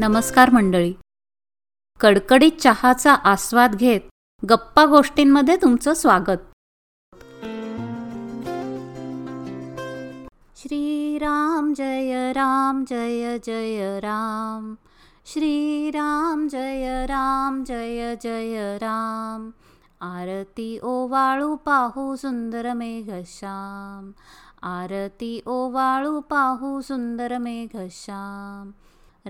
नमस्कार मंडळी. कडकडीत चहाचा आस्वाद घेत गप्पा गोष्टींमध्ये तुमचं स्वागत. श्रीराम जय राम जय जय राम. श्रीराम जय राम जय जय राम. आरती ओवाळू पाहू सुंदर मेघश्याम आरती ओवाळू पाहू सुंदर मेघश्याम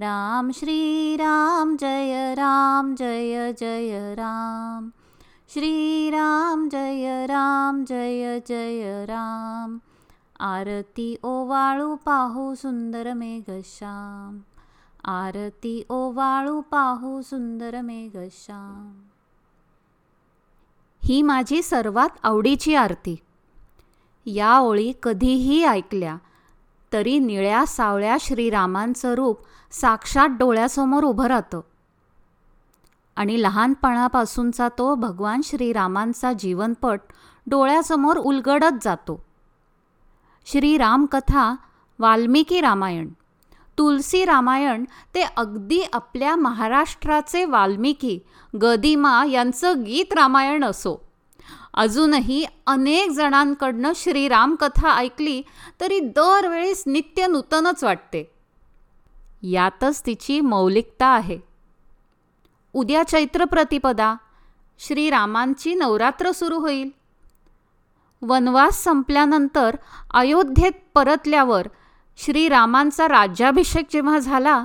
राम श्रीराम जय राम जय जय राम। श्रीराम जय राम जय जय राम। आरती ओवाळू पाहू सुंदर मेघश्याम आरती ओवाळू पाहू सुंदर मेघश्याम ही माझी सर्वात आवडीची आरती. या ओळी कधीही ऐकल्या तरी निळ्या सावळ्या श्रीरामांचं रूप साक्षात डोळ्यासमोर उभं राहतं. आणि लहानपणापासूनचा तो भगवान श्रीरामांचा जीवनपट डोळ्यासमोर उलगडत जातो. श्रीरामकथा वाल्मिकी रामायण. तुलसी रामायण ते अगदी आपल्या महाराष्ट्राचे वाल्मिकी गदिमा यांचं गीत रामायण असो. अजूनही अनेक जणांकडनं श्रीरामकथा ऐकली तरी दरवेळेस नित्य नूतनच वाटते. यातच तिची मौलिकता आहे. उद्या चैत्र प्रतिपदा श्रीरामांची नवरात्र सुरू होईल. वनवास संपल्यानंतर अयोध्येत परतल्यावर श्रीरामांचा राज्याभिषेक जेव्हा झाला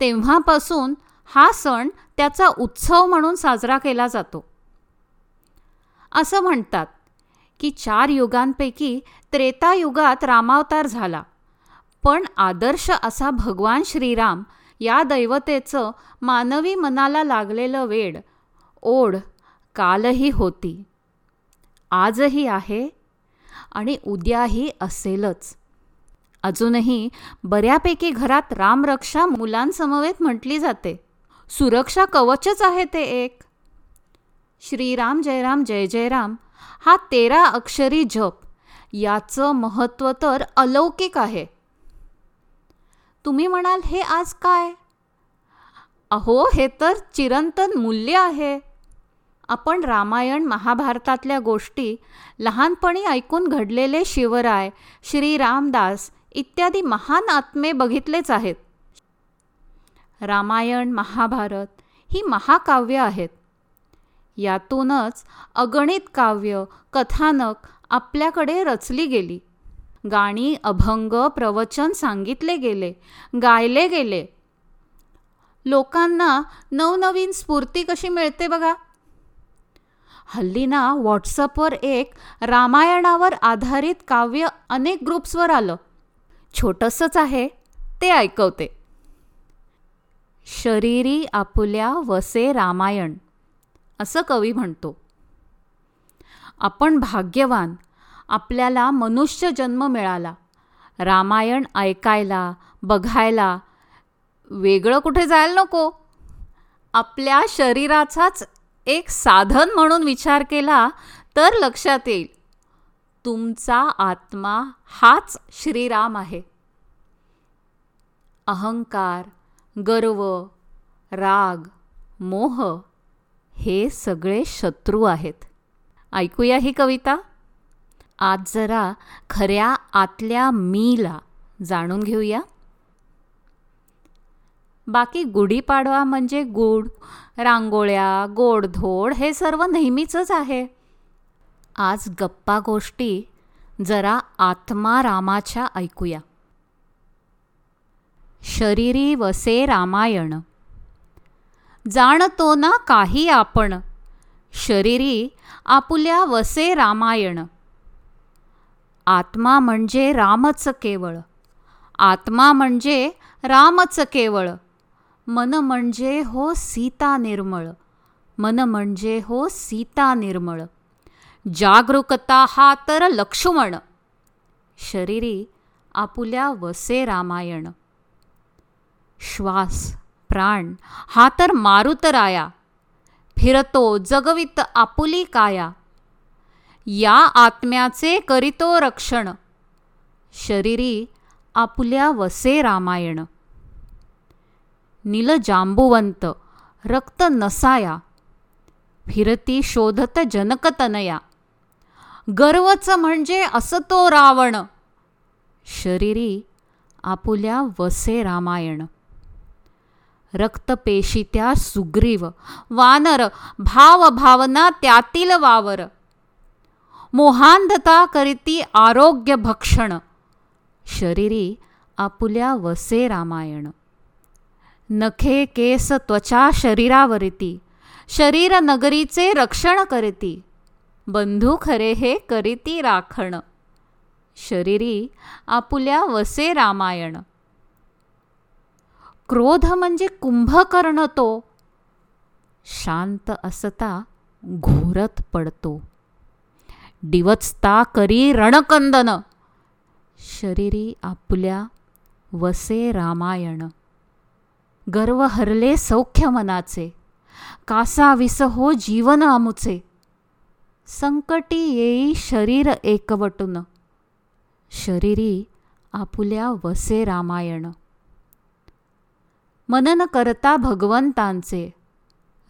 तेव्हापासून हा सण त्याचा उत्सव म्हणून साजरा केला जातो. असं म्हणतात की चार युगांपैकी त्रेतायुगात रामावतार झाला. पण आदर्श असा भगवान श्रीराम या दैवतेचं मानवी मनाला लागलेलं वेड ओढ कालही होती. आजही आहे आणि उद्याही असेलच. अजूनही बऱ्यापैकी घरात रामरक्षा मुलांसमवेत म्हटली जाते. सुरक्षा कवचच आहे ते एक. श्रीराम जयराम जय जयराम हा तेरा अक्षरी जप. याचं महत्त्व तर अलौकिक आहे. तुम्ही म्हणाल हे आज काय? अहो हे तर चिरंतन मूल्य आहे. आपण रामायण महाभारतातल्या गोष्टी लहानपणी ऐकून घडलेले शिवराय श्रीरामदास इत्यादी महान आत्मे बघितलेच आहेत. रामायण महाभारत ही महाकाव्य आहेत. यातूनच अगणित काव्य कथानक आपल्याकडे रचली गेली. गाणी अभंग प्रवचन सांगितले गेले गायले गेले. लोकांना नवनवीन स्फूर्ती कशी मिळते बघा. हल्ली ना व्हॉट्सअपवर एक रामायणावर आधारित काव्य अनेक ग्रुप्सवर आलं. छोटंसंच आहे ते ऐकवते. शरीरी आपुल्या वसे रामायण. असं कवी म्हणतो. आपण भाग्यवान आपल्याला मनुष्य जन्म मिळाला रामायण ऐकायला बघायला वेगळं कुठे जायला नको. आपल्या शरीराचाच एक साधन म्हणून विचार केला तर लक्षात येईल. तुमचा आत्मा हाच श्रीराम आहे. अहंकार गर्व राग मोह हे सगळे शत्रू आहेत. ऐकूया ही कविता? आज जरा खऱ्या आतल्या मीला जाणून घेऊया. बाकी गुढीपाडवा म्हणजे गुड रांगोळ्या गोडधोड हे सर्व नेहमीचंच आहे. आज गप्पा गोष्टी जरा आत्मा रामाच्या ऐकूया. शरीरी वसे रामायण जाणतो ना काही आपण. शरीरी आपुल्या वसे रामायण. आत्मा म्हणजे रामच केवळ. आत्मा म्हणजे रामच केवळ. मन म्हणजे हो सीता निर्मळ. मन म्हणजे हो सीता निर्मळ. जागरूकता हा तर लक्ष्मण. शरीरी आपुल्या वसे रामायण. श्वास. प्राण हा तर मारुतराया. फिरतो जगवित आपुली काया. या आत्म्याचे करितो रक्षण. शरीरी आपुल्या वसे रामायण. नील जांबुवंत रक्त नसाया. फिरती शोधत जनकतनया. गर्वच म्हणजे असं तो रावण. शरीरी आपुल्या वसे रामायण. रक्तपेशित्या सुग्रीव. वानर भावभावना त्यातील वावर. मोहांधता करीती आरोग्य भक्षण. शरीरी आपुल्या वसे रामायण. नखे केस त्वचा शरीरावरिती. शरीर नगरीचे रक्षण करीती. बंधू खरे हे करीती राखण. शरीरी आपुल्या वसे रामायण. क्रोध म्हणजे कुंभकर्ण तो. शांत असता घोरत पडतो. डिवचता करी रणकंदन. शरीरी आपल्या वसे रामायण. गर्व हरले सौख्य मनाचे. कासाविस हो जीवन आमुचे. संकटी येई शरीर एकवटून. शरीरी आपुल्या वसे रामायण. मनन करता भगवंतांचे.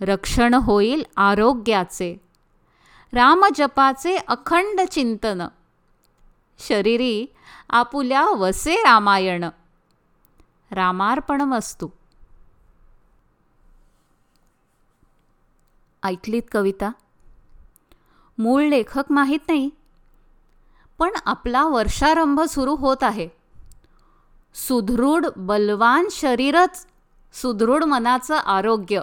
रक्षण होईल आरोग्याचे. रामजपाचे अखंड चिंतन. शरीरी आपुल्या वसे रामायण. रामार्पण वस्तू. ऐकलीत कविता? मूळ लेखक माहीत नाही. पण आपला वर्षारंभ सुरू होत आहे. सुदृढ बलवान शरीरच सुदृढ मनाचं आरोग्य.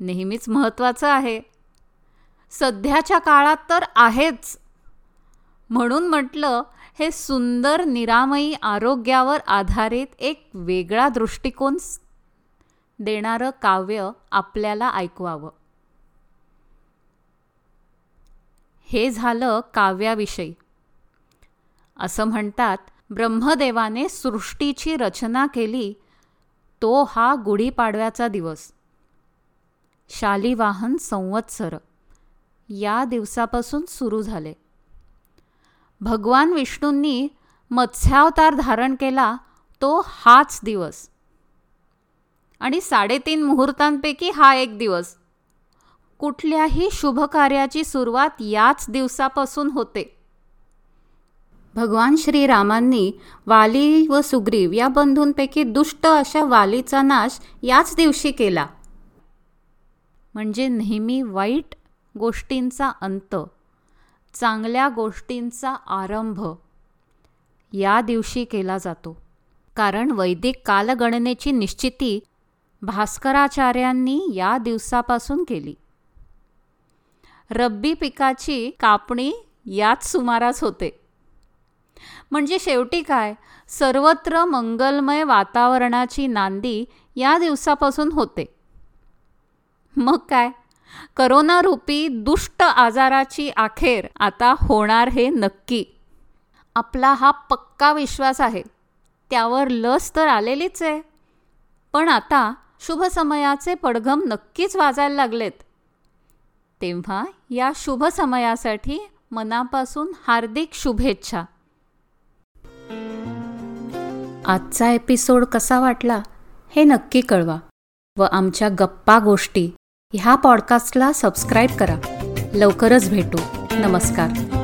नेहमीच महत्त्वाचं आहे. सध्याच्या काळात तर आहेच. म्हणून म्हटलं हे सुंदर निरामयी आरोग्यावर आधारित एक वेगळा दृष्टिकोन देणारं काव्य आपल्याला ऐकवावं. हे झालं काव्याविषयी. असं म्हणतात ब्रह्मदेवाने सृष्टीची रचना केली तो हा गुढीपाडव्याचा दिवस. शालिवाहन संवत्सर. या दिवसापासून सुरू झाले. भगवान विष्णूंनी मत्स्यावतार धारण केला तो हाच दिवस. आणि साडेतीन मुहूर्तांपैकी हा एक दिवस. कुठल्याही शुभकार्याची सुरुवात याच दिवसापासून होते. भगवान श्रीरामांनी वाली व सुग्रीव या बंधूंपैकी दुष्ट अशा वालीचा नाश याच दिवशी केला. म्हणजे नेहमी वाईट गोष्टींचा अंत चांगल्या गोष्टींचा आरंभ या दिवशी केला जातो. कारण वैदिक कालगणनेची निश्चिती भास्कराचार्यांनी या दिवसापासून केली. रब्बी पिकाची कापणी याच सुमारास होते. म्हणजे शेवटी काय? सर्वत्र मंगलमय वातावरणाची नांदी या दिवसापासून होते. मग काय? करोनारूपी दुष्ट आजाराची अखेर आता होणार हे नक्की. आपला हा पक्का विश्वास आहे. त्यावर लस तर आलेलीच आहे. पण आता शुभ समयाचे पडघम नक्कीच वाजायला लागलेत. तेव्हा या शुभ समयासाठी मनापासून हार्दिक शुभेच्छा. आजचा एपिसोड कसा वाटला हे नक्की कळवा व आमच्या गप्पा गोष्टी ह्या पॉडकास्टला सबस्क्राईब करा. लवकरच भेटू. नमस्कार.